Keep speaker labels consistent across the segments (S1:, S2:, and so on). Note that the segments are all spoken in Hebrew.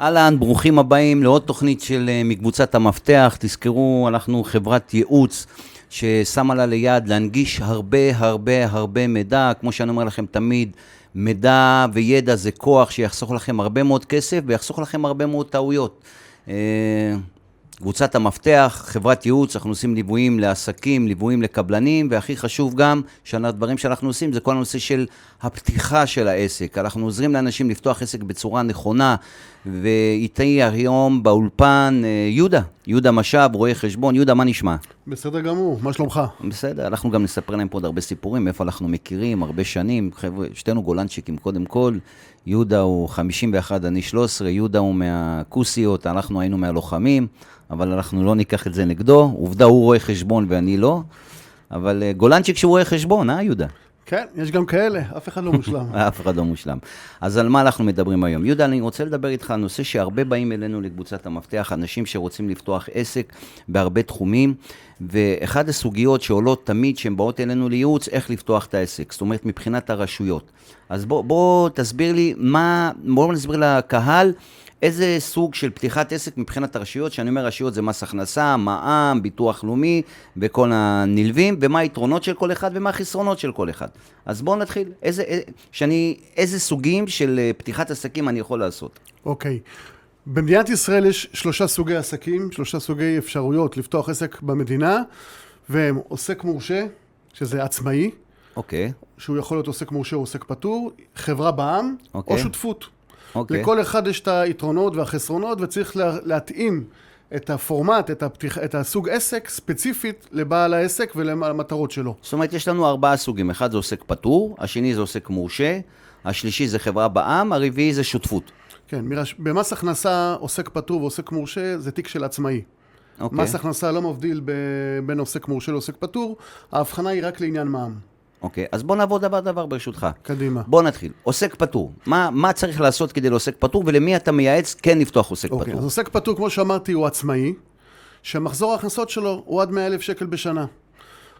S1: אהלן, ברוכים הבאים לעוד תוכנית של אה, מקבוצת המפתח. תזכרו, אנחנו חברת ייעוץ ששמה לה ליד להנגיש הרבה הרבה הרבה מידע. כמו שאני אומר לכם תמיד, מידע וידע זה כוח שיחסוך לכם הרבה מאוד כסף ויחסוך לכם הרבה מאוד טעויות. קבוצת המפתח, חברת ייעוץ, אנחנו עושים ליוויים לעסקים, ליוויים לקבלנים, והכי חשוב גם, שהדברים שאנחנו עושים זה כל הנושא של הפתיחה של העסק. אנחנו עוזרים לאנשים לפתוח עסק בצורה נכונה, ואיתי היום באולפן אה, יהודה, יהודה משאב, רואה חשבון. יהודה, מה נשמע?
S2: בסדר גמור, מה שלומך?
S1: בסדר, אנחנו גם נספר להם פה עוד הרבה סיפורים, מאיפה אנחנו מכירים, הרבה שנים. חבר'ה, שתינו גולנצ'יקים קודם כל. יהודה הוא 51, אני 13, יהודה הוא מהכוסיות, אנחנו היינו מהלוחמים, אבל אנחנו לא ניקח את זה נגדו. עובדה, הוא רואה חשבון ואני לא. אבל אה, גולנצ'יק שהוא רואה חשבון, אה, יהודה?
S2: כן, יש גם כאלה, אף אחד לא מושלם.
S1: אף אחד לא מושלם. אז על מה אנחנו מדברים היום? יהודה, אני רוצה לדבר איתך על נושא שהרבה באים אלינו לקבוצת המפתח, אנשים שרוצים לפתוח עסק בהרבה תחומים, ואחד הסוגיות שעולות תמיד, שהן באות אלינו לייעוץ, איך לפתוח את העסק, זאת אומרת, מבחינת הרשויות. אז בוא, בוא תסביר לי מה, בוא נסביר לקהל. איזה סוג של פתיחת עסק מבחינת הרשויות, שאני אומר רשויות זה מס הכנסה, מע"מ, ביטוח לאומי וכל הנלווים, ומה היתרונות של כל אחד ומה החסרונות של כל אחד. אז בואו נתחיל, איזה, שאני, איזה סוגים של אה, פתיחת עסקים אני יכול לעשות.
S2: אוקיי. במדינת ישראל יש שלושה סוגי עסקים, שלושה סוגי אפשרויות לפתוח עסק במדינה, והם עוסק מורשה, שזה עצמאי,
S1: אוקיי.
S2: שהוא יכול להיות עוסק מורשה או עוסק פטור, חברה בע"מ,
S1: אוקיי.
S2: או שותפות.
S1: אוקיי.
S2: לכל אחד יש את היתרונות והחסרונות, וצריך לה, להתאים את הפורמט, את, הפתיח, את הסוג עסק, ספציפית לבעל העסק ולמטרות שלו.
S1: זאת אומרת, יש לנו ארבעה סוגים, אחד זה עוסק פטור, השני זה עוסק מורשה, השלישי זה חברה בע"מ, הרביעי זה שותפות.
S2: כן, מרש... במס הכנסה עוסק פטור ועוסק מורשה זה תיק של עצמאי.
S1: אוקיי.
S2: מס הכנסה לא מבדיל ב... בין עוסק מורשה לעוסק פטור, ההבחנה היא רק לעניין מע"מ.
S1: אוקיי, אז בוא נעבור דבר דבר ברשותך.
S2: קדימה.
S1: בוא נתחיל. עוסק פטור, מה, מה צריך לעשות כדי לעוסק פטור, ולמי אתה מייעץ כן לפתוח עוסק
S2: אוקיי,
S1: פטור?
S2: אז עוסק פטור, כמו שאמרתי, הוא עצמאי, שמחזור ההכנסות שלו הוא עד 100 אלף שקל בשנה.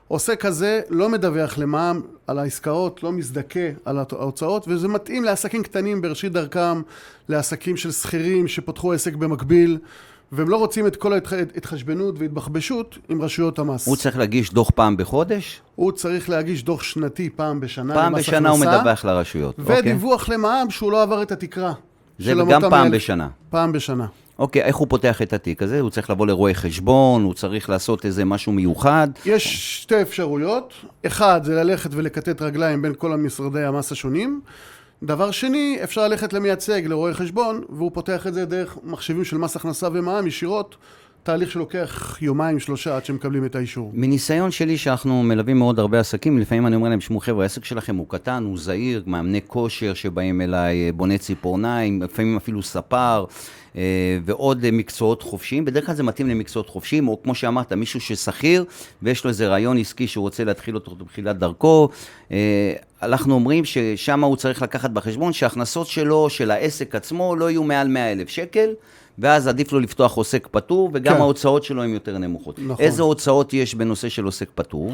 S2: עוסק כזה לא מדווח למע"מ על העסקאות, לא מזדכה על ההוצאות, וזה מתאים לעסקים קטנים בראשית דרכם, לעסקים של שכירים שפתחו עסק במקביל, והם לא רוצים את כל ההתחשבנות והתבחבשות עם רשויות המס.
S1: הוא צריך להגיש דוח פעם בחודש?
S2: הוא צריך להגיש דוח שנתי פעם בשנה
S1: פעם בשנה הוא
S2: הכנסה,
S1: מדווח לרשויות. אוקיי.
S2: ודיווח למע"מ שהוא לא עבר את התקרה.
S1: זה גם פעם
S2: אלף-
S1: בשנה.
S2: פעם בשנה.
S1: אוקיי, איך הוא פותח את התיק הזה? הוא צריך לבוא לרואה חשבון, הוא צריך לעשות איזה משהו מיוחד.
S2: יש שתי אפשרויות, אחד זה ללכת ולכתת רגליים בין כל המשרדי המס השונים, דבר שני, אפשר ללכת למייצג, לרואה חשבון, והוא פותח את זה דרך מחשבים של מס הכנסה ומע"מ ישירות, תהליך שלוקח יומיים שלושה עד שמקבלים את האישור.
S1: מניסיון שלי שאנחנו מלווים מאוד הרבה עסקים, לפעמים אני אומר להם, שמעו חבר'ה, העסק שלכם הוא קטן, הוא זהיר, מאמני כושר שבאים אליי, אה, בוני ציפורניים, לפעמים אפילו ספר, אה, ועוד אה, מקצועות חופשיים. בדרך כלל זה מתאים למקצועות חופשיים, או כמו שאמרת, מישהו ששכיר, ויש לו איזה רעיון עסקי שהוא רוצה להתחיל אותו בתחילת דרכו. אנחנו אומרים ששם הוא צריך לקחת בחשבון שההכנסות שלו, של העסק עצמו, לא יהיו מעל 100 אלף שקל. ואז עדיף לו לפתוח עוסק פטור, וגם
S2: כן.
S1: ההוצאות שלו הן יותר נמוכות.
S2: נכון.
S1: איזה הוצאות יש בנושא של עוסק פטור?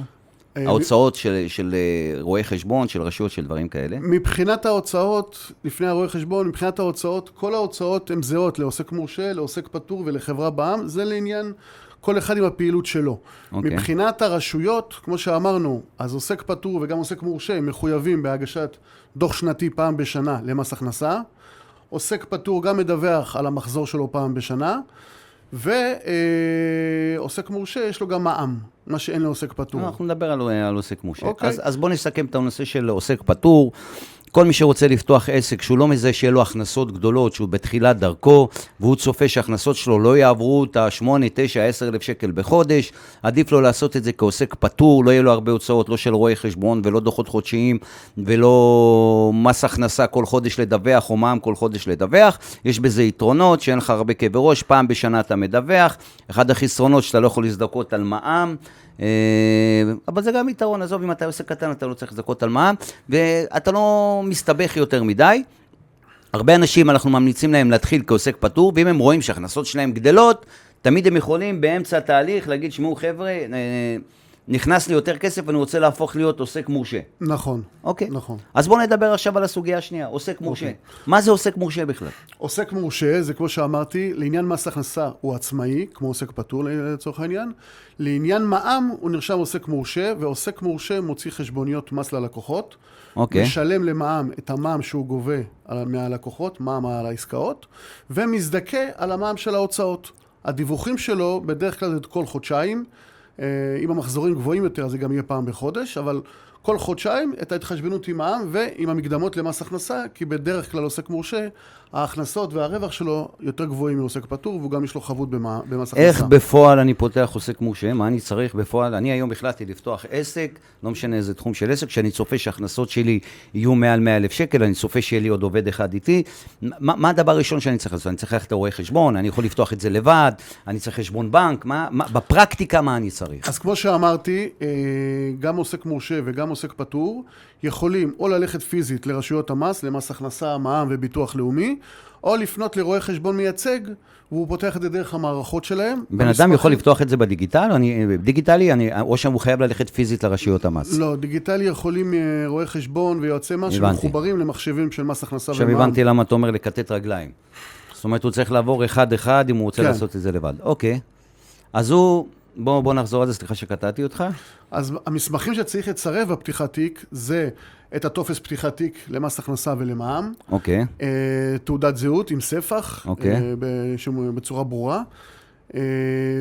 S2: אה,
S1: ההוצאות של, של אה, רואי חשבון, של רשויות, של דברים כאלה?
S2: מבחינת ההוצאות, לפני הרואה חשבון, מבחינת ההוצאות, כל ההוצאות הן זהות לעוסק מורשה, לעוסק פטור ולחברה בע"מ, זה לעניין כל אחד עם הפעילות שלו.
S1: אוקיי.
S2: מבחינת הרשויות, כמו שאמרנו, אז עוסק פטור וגם עוסק מורשה מחויבים בהגשת דוח שנתי פעם בשנה למס הכנסה. עוסק פטור גם מדווח על המחזור שלו פעם בשנה, ועוסק מורשה יש לו גם מע"מ, מה שאין לעוסק פטור.
S1: אנחנו נדבר על, על עוסק מורשה.
S2: אוקיי.
S1: אז, אז בואו נסכם את הנושא של עוסק פטור. כל מי שרוצה לפתוח עסק שהוא לא מזהה שיהיה לו הכנסות גדולות, שהוא בתחילת דרכו, והוא צופה שההכנסות שלו לא יעברו את ה-8, 9, 10 אלף שקל בחודש, עדיף לו לעשות את זה כעוסק פטור, לא יהיה לו הרבה הוצאות, לא של רואי חשבון ולא דוחות חודשיים ולא מס הכנסה כל חודש לדווח או מע"מ כל חודש לדווח. יש בזה יתרונות שאין לך הרבה כאבי ראש, פעם בשנה אתה מדווח. אחד החסרונות שאתה לא יכול להזדכות על מע"מ. אה, אבל זה גם יתרון, עזוב, אם אתה עושה קטן, אתה לא צריך לזכות על מע"מ, ואתה לא מסתבך יותר מדי. הרבה אנשים, אנחנו ממליצים להם להתחיל כעוסק פטור, ואם הם רואים שההכנסות שלהם גדלות, תמיד הם יכולים באמצע התהליך להגיד, שמעו חבר'ה, אה, נכנס לי יותר כסף ואני רוצה להפוך להיות עוסק מורשה.
S2: נכון.
S1: אוקיי.
S2: נכון.
S1: אז בואו נדבר עכשיו על הסוגיה השנייה, עוסק מורשה.
S2: אוקיי.
S1: מה זה עוסק מורשה בכלל?
S2: עוסק מורשה, זה כמו שאמרתי, לעניין מס הכנסה הוא עצמאי, כמו עוסק פטור לצורך העניין. לעניין מע"מ הוא נרשם עוסק מורשה, ועוסק מורשה מוציא חשבוניות מס ללקוחות.
S1: אוקיי.
S2: משלם למע"מ את המע"מ שהוא גובה מהלקוחות, מע"מ על העסקאות, ומזדכה על המע"מ של ההוצאות. הדיווחים שלו בדרך כלל זה כל חודשיים. אה, אם המחזורים גבוהים יותר, אז זה גם יהיה פעם בחודש, אבל כל חודשיים את ההתחשבנות עם מע"מ ועם המקדמות למס הכנסה, כי בדרך כלל עוסק מורשה, ההכנסות והרווח שלו יותר גבוהים מעוסק פטור, והוא גם יש לו חבות במס הכנסה.
S1: איך בפועל אני פותח עוסק מורשה? מה אני צריך בפועל? אני היום החלטתי לפתוח עסק, לא משנה איזה תחום של עסק, שאני צופה שההכנסות שלי יהיו מעל 100 אלף שקל, אני צופה שיהיה לי עוד עובד אחד איתי. מה, מה הדבר הראשון שאני צריך לעשות? אני צריך ללכת לרואה חשבון, אני יכול לפתוח את זה לבד, אני צריך חשבון בנק, מה, מה, בפרקטיקה מה אני צריך?
S2: אז כמו שאמרתי, אה, גם עוסק מורשה וגם עוסק פטור יכולים או ללכת פיזית לרשויות המס, למס הכנסה, מע"מ וביטוח לאומי, או לפנות לרואה חשבון מייצג, והוא פותח את זה דרך המערכות שלהם.
S1: בן אדם יכול לפתוח את זה בדיגיטל, אני, דיגיטלי, אני, או שהוא חייב ללכת פיזית לרשויות המס.
S2: לא, דיגיטלי יכולים אה, רואי חשבון ויועצי מס. שמחוברים למחשבים של מס הכנסה
S1: עכשיו
S2: ומע"מ.
S1: הבנתי למה אתה אומר לכתת רגליים. זאת אומרת, הוא צריך לעבור אחד-אחד אם הוא רוצה
S2: כן.
S1: לעשות את זה לבד. אוקיי. אז הוא, בוא, בוא נחזור על זה, סליחה שקטעתי אותך.
S2: אז המסמכים שצריך לצרף בפתיחת תיק זה את הטופס פתיחת תיק למס הכנסה ולמע"מ,
S1: אוקיי.
S2: אה, תעודת זהות עם ספח,
S1: אוקיי.
S2: אה, בש- בצורה ברורה, אה,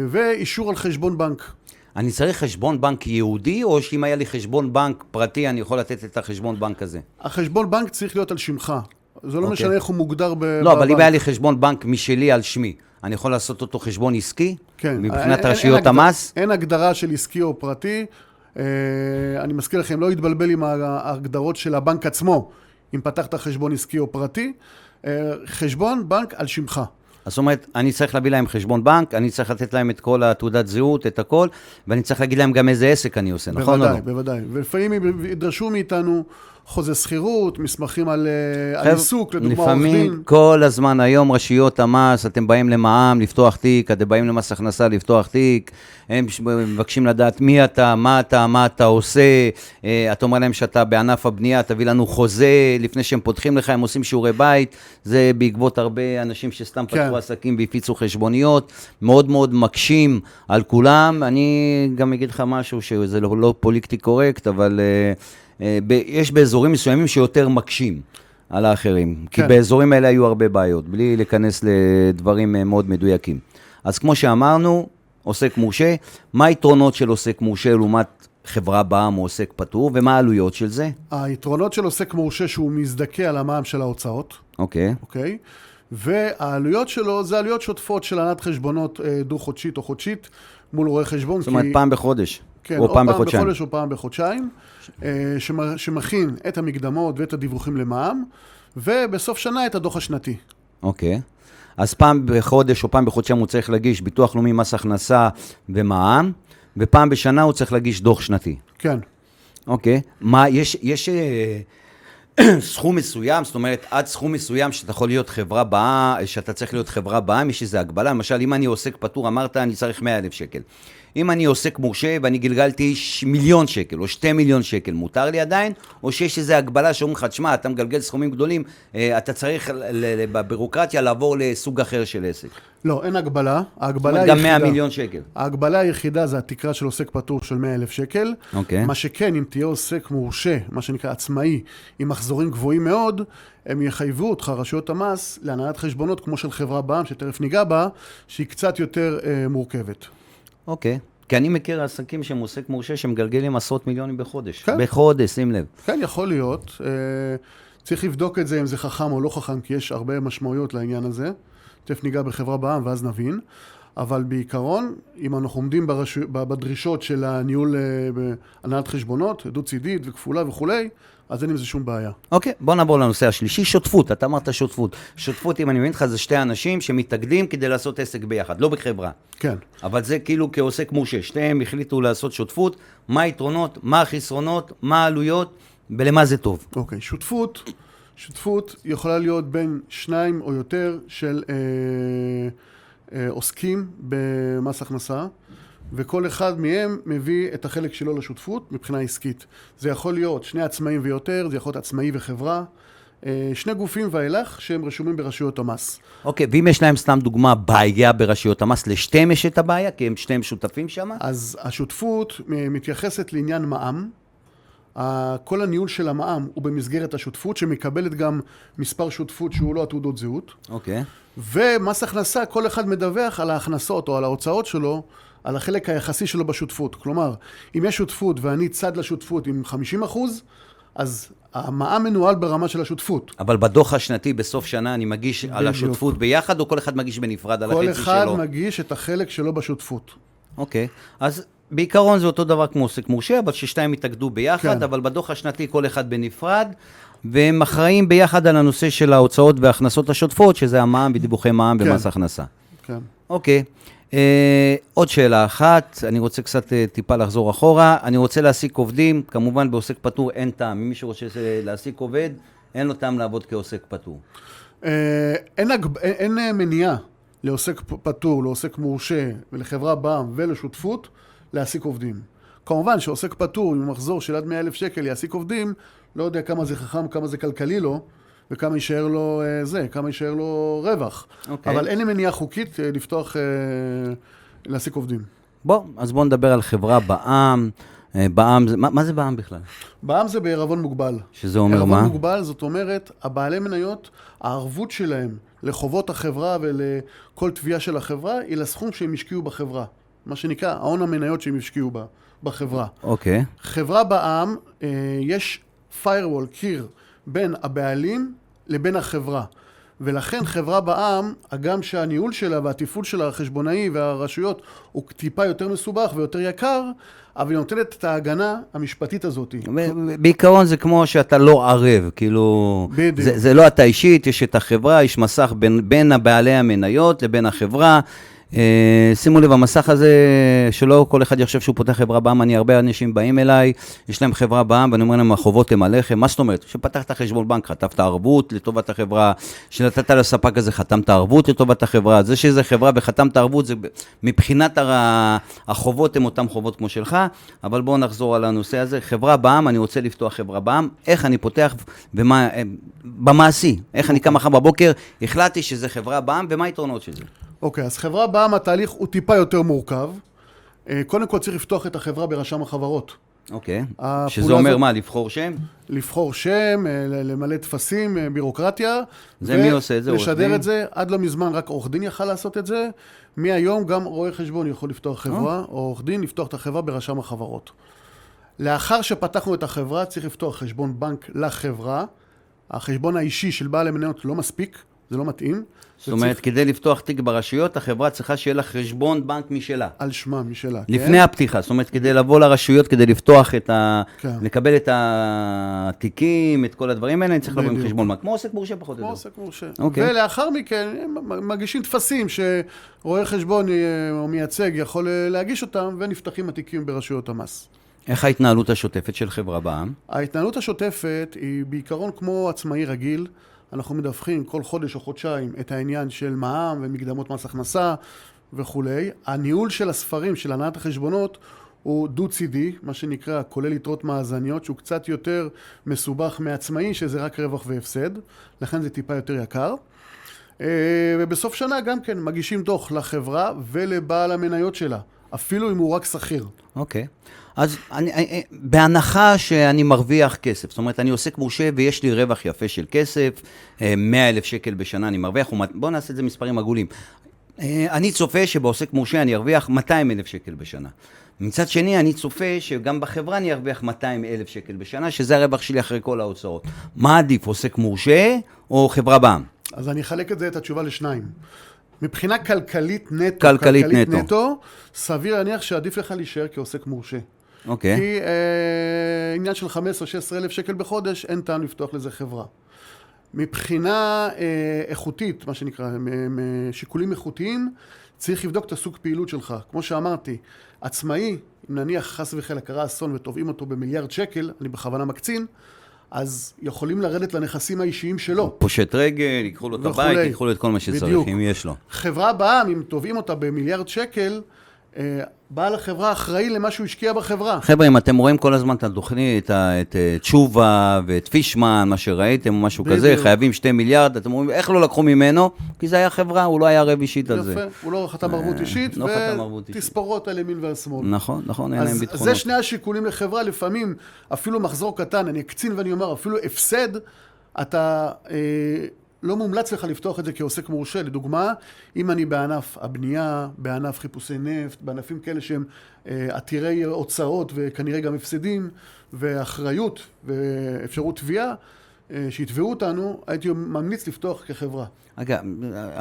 S2: ואישור על חשבון בנק.
S1: אני צריך חשבון בנק ייעודי, או שאם היה לי חשבון בנק פרטי, אני יכול לתת את החשבון בנק הזה?
S2: החשבון בנק צריך להיות על שמך. זה לא
S1: אוקיי.
S2: משנה איך הוא מוגדר ב...
S1: לא, אבל אם
S2: בבנק.
S1: היה לי חשבון בנק משלי על שמי, אני יכול לעשות אותו חשבון עסקי?
S2: כן.
S1: מבחינת
S2: אין-
S1: רשויות
S2: אין
S1: המס?
S2: אין הגדרה של עסקי או פרטי. אה, אני מזכיר לכם, לא להתבלבל עם ההגדרות של הבנק עצמו, אם פתחת חשבון עסקי או פרטי. אה, חשבון בנק על שמך.
S1: אז זאת אומרת, אני צריך להביא להם חשבון בנק, אני צריך לתת להם את כל התעודת זהות, את הכל, ואני צריך להגיד להם גם איזה עסק אני עושה, נכון או לא?
S2: בוודאי, בוודאי. ולפעמים ידרשו מאיתנו חוזה שכירות, מסמכים על, אה, על עיסוק, לדוגמה עורך
S1: לפעמים,
S2: דין.
S1: כל הזמן היום רשויות המס, אתם באים למע"מ לפתוח תיק, אתם באים למס הכנסה לפתוח תיק, הם מבקשים לדעת מי אתה, מה אתה, מה אתה עושה, אה, אתה אומר להם שאתה בענף הבנייה, תביא לנו חוזה, לפני שהם פותחים לך, הם עושים שיעורי בית, זה בעקבות הרבה אנשים שסתם
S2: כן.
S1: פתחו עסקים והפיצו חשבוניות, מאוד מאוד מקשים על כולם. אני גם אגיד לך משהו שזה לא, לא פוליטיקלי קורקט, אבל ב- יש באזורים מסוימים שיותר מקשים. על האחרים. כי
S2: כן.
S1: באזורים האלה היו הרבה בעיות, בלי להיכנס לדברים אה, מאוד מדויקים. אז כמו שאמרנו, עוסק מורשה, מה היתרונות של עוסק מורשה לעומת חברה בע"מ או עוסק פטור, ומה העלויות של זה?
S2: היתרונות של עוסק מורשה שהוא מזדכה על המע"מ של ההוצאות,
S1: אוקיי.
S2: אוקיי? והעלויות שלו זה עלויות שוטפות של הנעת חשבונות אה, דו-חודשית או חודשית מול רואה חשבון.
S1: זאת אומרת,
S2: כי-
S1: פעם בחודש.
S2: כן,
S1: או פעם בחודשיים.
S2: בחודש או פעם בחודשיים, אה, שמ- שמכין את המקדמות ואת הדיווחים למע"מ, ובסוף שנה את הדוח השנתי.
S1: אוקיי. אז פעם בחודש או פעם בחודשיים הוא צריך להגיש ביטוח לאומי, מס הכנסה ומע"מ, ופעם בשנה הוא צריך להגיש דוח שנתי.
S2: כן.
S1: אוקיי. מה, יש, יש אה, סכום מסוים, זאת אומרת, עד סכום מסוים שאתה יכול להיות חברה באה, שאתה צריך להיות חברה בע"מ, יש איזו הגבלה. למשל, אם אני עוסק פטור, אמרת, אני צריך 100 אלף שקל. אם אני עוסק מורשה ואני גלגלתי מיליון שקל או שתי מיליון שקל, מותר לי עדיין? או שיש איזו הגבלה שאומרים לך, תשמע, אתה מגלגל סכומים גדולים, אה, אתה צריך בבירוקרטיה לעבור לסוג אחר של עסק.
S2: לא, אין הגבלה. ההגבלה
S1: אומרת, גם 100
S2: היחידה...
S1: מיליון שקל.
S2: ההגבלה היחידה זה התקרה של עוסק פטור של 100 אלף שקל.
S1: אוקיי.
S2: מה שכן, אם תהיה עוסק מורשה, מה שנקרא עצמאי, עם מחזורים גבוהים מאוד, הם יחייבו אותך, רשויות המס, להנהלת חשבונות כמו של חברה בע"מ, שתכף ניגע בה, שהיא קצת יותר אה, מורכבת.
S1: אוקיי. כי אני מכיר עסקים שהם עוסק מורשה שמגלגלים עשרות מיליונים בחודש.
S2: כן.
S1: בחודש, שים לב.
S2: כן, יכול להיות. אה, צריך לבדוק את זה אם זה חכם או לא חכם, כי יש הרבה משמעויות לעניין הזה. תכף ניגע בחברה בע"מ ואז נבין. אבל בעיקרון, אם אנחנו עומדים ברשו... בדרישות של הניהול, אה, בהנהלת חשבונות, דו-צידית וכפולה וכולי, אז אין עם זה שום בעיה.
S1: אוקיי, בוא נעבור לנושא השלישי, שותפות. אתה אמרת שותפות. שותפות, אם אני מבין אותך, זה שתי אנשים שמתאגדים כדי לעשות עסק ביחד, לא בחברה.
S2: כן.
S1: אבל זה כאילו כעוסק מורשה. שתיהם החליטו לעשות שותפות, מה היתרונות, מה החסרונות, מה העלויות, ולמה זה טוב.
S2: אוקיי, שותפות, שותפות יכולה להיות בין שניים או יותר של אה, עוסקים במס הכנסה, וכל אחד מהם מביא את החלק שלו לשותפות מבחינה עסקית. זה יכול להיות שני עצמאים ויותר, זה יכול להיות עצמאי וחברה, אה, שני גופים ואילך שהם רשומים ברשויות המס.
S1: אוקיי, ואם יש להם סתם דוגמה בעיה ברשויות המס, לשתיהם יש את הבעיה, כי הם שתיהם שותפים שם?
S2: אז השותפות אה, מתייחסת לעניין מע"מ. כל הניהול של המע"מ הוא במסגרת השותפות, שמקבלת גם מספר שותפות שהוא לא התעודות זהות.
S1: אוקיי.
S2: ומס הכנסה, כל אחד מדווח על ההכנסות או על ההוצאות שלו, על החלק היחסי שלו בשותפות. כלומר, אם יש שותפות ואני צד לשותפות עם 50 אחוז, אז המע"מ מנוהל ברמה של השותפות.
S1: אבל בדוח השנתי בסוף שנה אני מגיש על
S2: בדיוק.
S1: השותפות ביחד, או כל אחד מגיש בנפרד על
S2: כל
S1: החצי
S2: אחד
S1: שלו?
S2: מגיש את החלק שלו בשותפות.
S1: אוקיי, אז בעיקרון זה אותו דבר כמו עוסק מורשה, אבל ששתיים יתאגדו ביחד,
S2: כן.
S1: אבל בדוח השנתי כל אחד בנפרד, והם אחראים ביחד על הנושא של ההוצאות וההכנסות השוטפות, שזה המע"מ ודיווחי מע"מ
S2: כן.
S1: ומס הכנסה.
S2: כן.
S1: אוקיי. אה, עוד שאלה אחת, אני רוצה קצת אה, טיפה לחזור אחורה. אני רוצה להעסיק עובדים, כמובן בעוסק פטור אין טעם. אם מישהו רוצה להעסיק עובד, אין לו טעם לעבוד כעוסק פטור.
S2: אה, אין, הגב... אין, אין מניעה לעוסק פטור, לעוסק מורשה ולחברה בע"מ ולשותפות להעסיק עובדים. כמובן שעוסק פטור עם מחזור של עד 100 אלף שקל יעסיק עובדים, לא יודע כמה זה חכם, כמה זה כלכלי לו, וכמה יישאר לו אה, זה, כמה יישאר לו רווח.
S1: אוקיי.
S2: אבל אין לי מניעה חוקית אה, לפתוח, אה, להעסיק עובדים.
S1: בוא, אז בואו נדבר על חברה בע"מ. אה, בע"מ, זה- מה, מה זה בע"מ בכלל?
S2: בע"מ זה בעירבון מוגבל.
S1: שזה אומר מה?
S2: מוגבל, זאת אומרת, הבעלי מניות, הערבות שלהם לחובות החברה ולכל תביעה של החברה, היא לסכום שהם השקיעו בחברה. מה שנקרא, ההון המניות שהם השקיעו בה, בחברה.
S1: אוקיי.
S2: חברה בע"מ, אה, יש firewall, קיר, בין הבעלים לבין החברה. ולכן חברה בע"מ, הגם שהניהול שלה והתפעול שלה, החשבונאי והרשויות, הוא טיפה יותר מסובך ויותר יקר, אבל היא נותנת את ההגנה המשפטית הזאת.
S1: בעיקרון זה כמו שאתה לא ערב, כאילו...
S2: בדיוק.
S1: זה, זה לא אתה אישית, יש את החברה, יש מסך בין, בין הבעלי המניות לבין החברה. אה, שימו לב, המסך הזה, שלא כל אחד יחשב שהוא פותח חברה בע"מ, אני, הרבה אנשים באים אליי, יש להם חברה בע"מ, ואני אומר להם, החובות הם עליכם. מה זאת אומרת? שפתחת חשבון בנק, חטפת ערבות לטובת החברה, שנתת לספק הזה, חתמת ערבות לטובת החברה. זה שזה חברה וחתמת ערבות, זה מבחינת הר- החובות הם אותם חובות כמו שלך, אבל בואו נחזור על הנושא הזה. חברה בע"מ, אני רוצה לפתוח חברה בע"מ, איך אני פותח ומה, אה, במעשי, איך אני קם מחר בבוקר, החלטתי שזה חברה בע"מ, ומה היתרונות של זה?
S2: אוקיי, אז חברה בע"מ, התהליך הוא טיפה יותר מורכב. אה, קודם כל צריך לפתוח את החברה ברשם החברות.
S1: אוקיי.
S2: הפעולה
S1: שזה אומר
S2: הזאת-
S1: מה, לבחור שם?
S2: לבחור שם, אה, למלא טפסים, אה, בירוקרטיה.
S1: זה מי עושה את זה? עורך
S2: לשדר
S1: דין?
S2: את זה. עד לא מזמן רק עורך דין יכל לעשות את זה. מהיום גם רואה חשבון יכול לפתוח חברה, או עורך דין לפתוח את החברה ברשם החברות. לאחר שפתחנו את החברה, צריך לפתוח חשבון בנק לחברה. החשבון האישי של בעל המניות לא מספיק, זה לא מתאים.
S1: זאת אומרת, כדי לפתוח תיק ברשויות, החברה צריכה שיהיה לה חשבון בנק משלה.
S2: על שמה, משלה.
S1: לפני הפתיחה, זאת אומרת, כדי לבוא לרשויות, כדי לפתוח את ה...
S2: כן.
S1: לקבל את התיקים, את כל הדברים האלה, אני צריך לבוא עם. חשבון בנק. כמו עוסק מורשה פחות או
S2: כמו
S1: יותר.
S2: עוסק מורשה.
S1: אוקיי.
S2: ולאחר מכן הם מגישים טפסים שרואה חשבון אה, או מייצג יכול אה, להגיש אותם, ונפתחים התיקים ברשויות המס.
S1: איך ההתנהלות השוטפת של חברה בע"מ?
S2: ההתנהלות השוטפת היא בעיקרון כמו עצמאי רגיל. אנחנו מדווחים כל חודש או חודשיים את העניין של מע"מ ומקדמות מס הכנסה וכולי. הניהול של הספרים, של הנהלת החשבונות, הוא דו-צידי, מה שנקרא, כולל יתרות מאזניות, שהוא קצת יותר מסובך מעצמאי, שזה רק רווח והפסד, לכן זה טיפה יותר יקר. אה, ובסוף שנה גם כן מגישים דוח לחברה ולבעל המניות שלה, אפילו אם הוא רק שכיר.
S1: אוקיי. אז אני, אני, בהנחה שאני מרוויח כסף, זאת אומרת, אני עוסק מורשה ויש לי רווח יפה של כסף, 100 אלף שקל בשנה אני מרוויח, בואו נעשה את זה מספרים עגולים. אה, אני צופה שבעוסק מורשה אני ארוויח 200 אלף שקל בשנה. מצד שני, אני צופה שגם בחברה אני ארוויח 200 אלף שקל בשנה, שזה הרווח שלי אחרי כל ההוצאות. מה עדיף, עוסק מורשה או חברה בע"מ?
S2: אז אני אחלק את זה, את התשובה לשניים. מבחינה כלכלית נטו,
S1: כלכלית נטו.
S2: נטו, סביר להניח שעדיף לך להישאר כעוסק מורשה.
S1: אוקיי.
S2: כי אה, עניין של 15-16 אלף שקל בחודש, אין טעם לפתוח לזה חברה. מבחינה אה, איכותית, מה שנקרא, שיקולים איכותיים, צריך לבדוק את הסוג פעילות שלך. כמו שאמרתי, עצמאי, אם נניח חס וחלילה קרה אסון ותובעים אותו במיליארד שקל, אני בכוונה מקצין, אז יכולים לרדת לנכסים האישיים שלו.
S1: פושט רגל, ייקחו לו את
S2: וכולי.
S1: הבית, ייקחו לו את כל מה שצריך,
S2: בדיוק.
S1: אם יש לו.
S2: חברה בע"מ, אם תובעים אותה במיליארד שקל, אה, בעל החברה אחראי למה שהוא השקיע בחברה.
S1: חבר'ה, אם אתם רואים כל הזמן את התוכנית, את, אה, תשובה ואת פישמן, מה שראיתם, משהו כזה,
S2: בדיוק.
S1: חייבים שתי מיליארד, אתם אומרים, איך לא לקחו ממנו? כי זה היה חברה, הוא לא היה רב אישית על זה.
S2: יפה, הוא לא חתם ערבות אישית,
S1: לא.
S2: ותספורות על ימין ועל שמאל.
S1: נכון, נכון, אין להם
S2: אז
S1: ביטחונות.
S2: זה שני השיקולים לחברה, לפעמים אפילו מחזור קטן, אני אקצין ואני אומר, אפילו הפסד, אתה, אה, לא מומלץ לך לפתוח את זה כעוסק מורשה. לדוגמה, אם אני בענף הבנייה, בענף חיפושי נפט, בענפים כאלה שהם אה, עתירי הוצאות וכנראה גם הפסדים, ואחריות ואפשרות תביעה, שיתבעו אותנו, הייתי ממליץ לפתוח כחברה.
S1: אגב,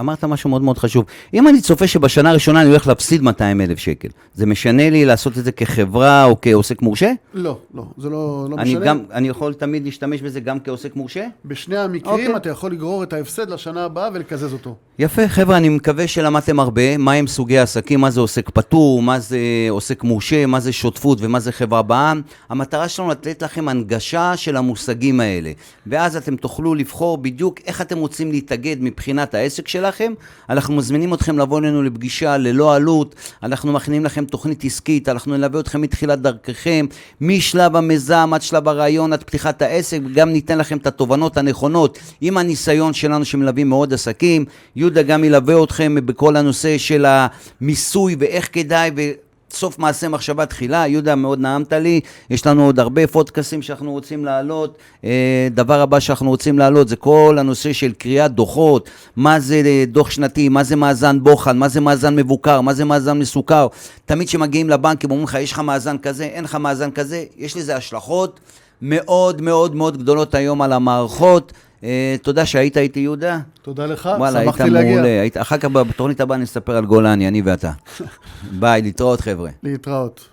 S1: אמרת משהו מאוד מאוד חשוב. אם אני צופה שבשנה הראשונה אני הולך להפסיד 200 אלף שקל, זה משנה לי לעשות את זה כחברה או כעוסק מורשה?
S2: לא, לא, זה לא, לא
S1: אני,
S2: משנה.
S1: גם, אני יכול תמיד להשתמש בזה גם כעוסק מורשה?
S2: בשני המקרים
S1: אוקיי.
S2: אתה יכול לגרור את ההפסד לשנה הבאה ולקזז אותו.
S1: יפה, חבר'ה, אני מקווה שלמדתם הרבה, מה הם סוגי העסקים, מה זה עוסק פטור, מה זה עוסק מורשה, מה זה שותפות ומה זה חברה בע"מ. המטרה שלנו לתת לכם הנגשה של המושגים האלה, ואז אתם תוכלו לבחור בדיוק איך אתם רוצים להתאגד מבחינת העסק שלכם. אנחנו מזמינים אתכם לבוא אלינו לפגישה ללא עלות, אנחנו מכינים לכם תוכנית עסקית, אנחנו נלווה אתכם מתחילת דרככם, משלב המיזם עד שלב הרעיון, עד פתיחת העסק, וגם ניתן לכם את התובנות הנכונות עם הניסיון שלנו שמלווים מאוד עסקים. יהודה גם ילווה אתכם בכל הנושא של המיסוי ואיך כדאי וסוף מעשה מחשבה תחילה. יהודה, מאוד נעמת לי. יש לנו עוד הרבה פודקאסים שאנחנו רוצים להעלות. אה, דבר הבא שאנחנו רוצים להעלות זה כל הנושא של קריאת דוחות. מה זה אה, דוח שנתי, מה זה מאזן בוחן, מה זה מאזן מבוקר, מה זה מאזן מסוכר. תמיד כשמגיעים לבנקים אומרים לך, יש לך מאזן כזה, אין לך מאזן כזה, יש לזה השלכות מאוד מאוד מאוד גדולות היום על המערכות. אה, תודה שהיית איתי, יהודה.
S2: תודה לך,
S1: וואלה, היית
S2: שמחתי להגיע.
S1: מעולה. היית, אחר כך בתוכנית הבאה נספר על גולני, אני ואתה. ביי, להתראות חבר'ה.
S2: להתראות.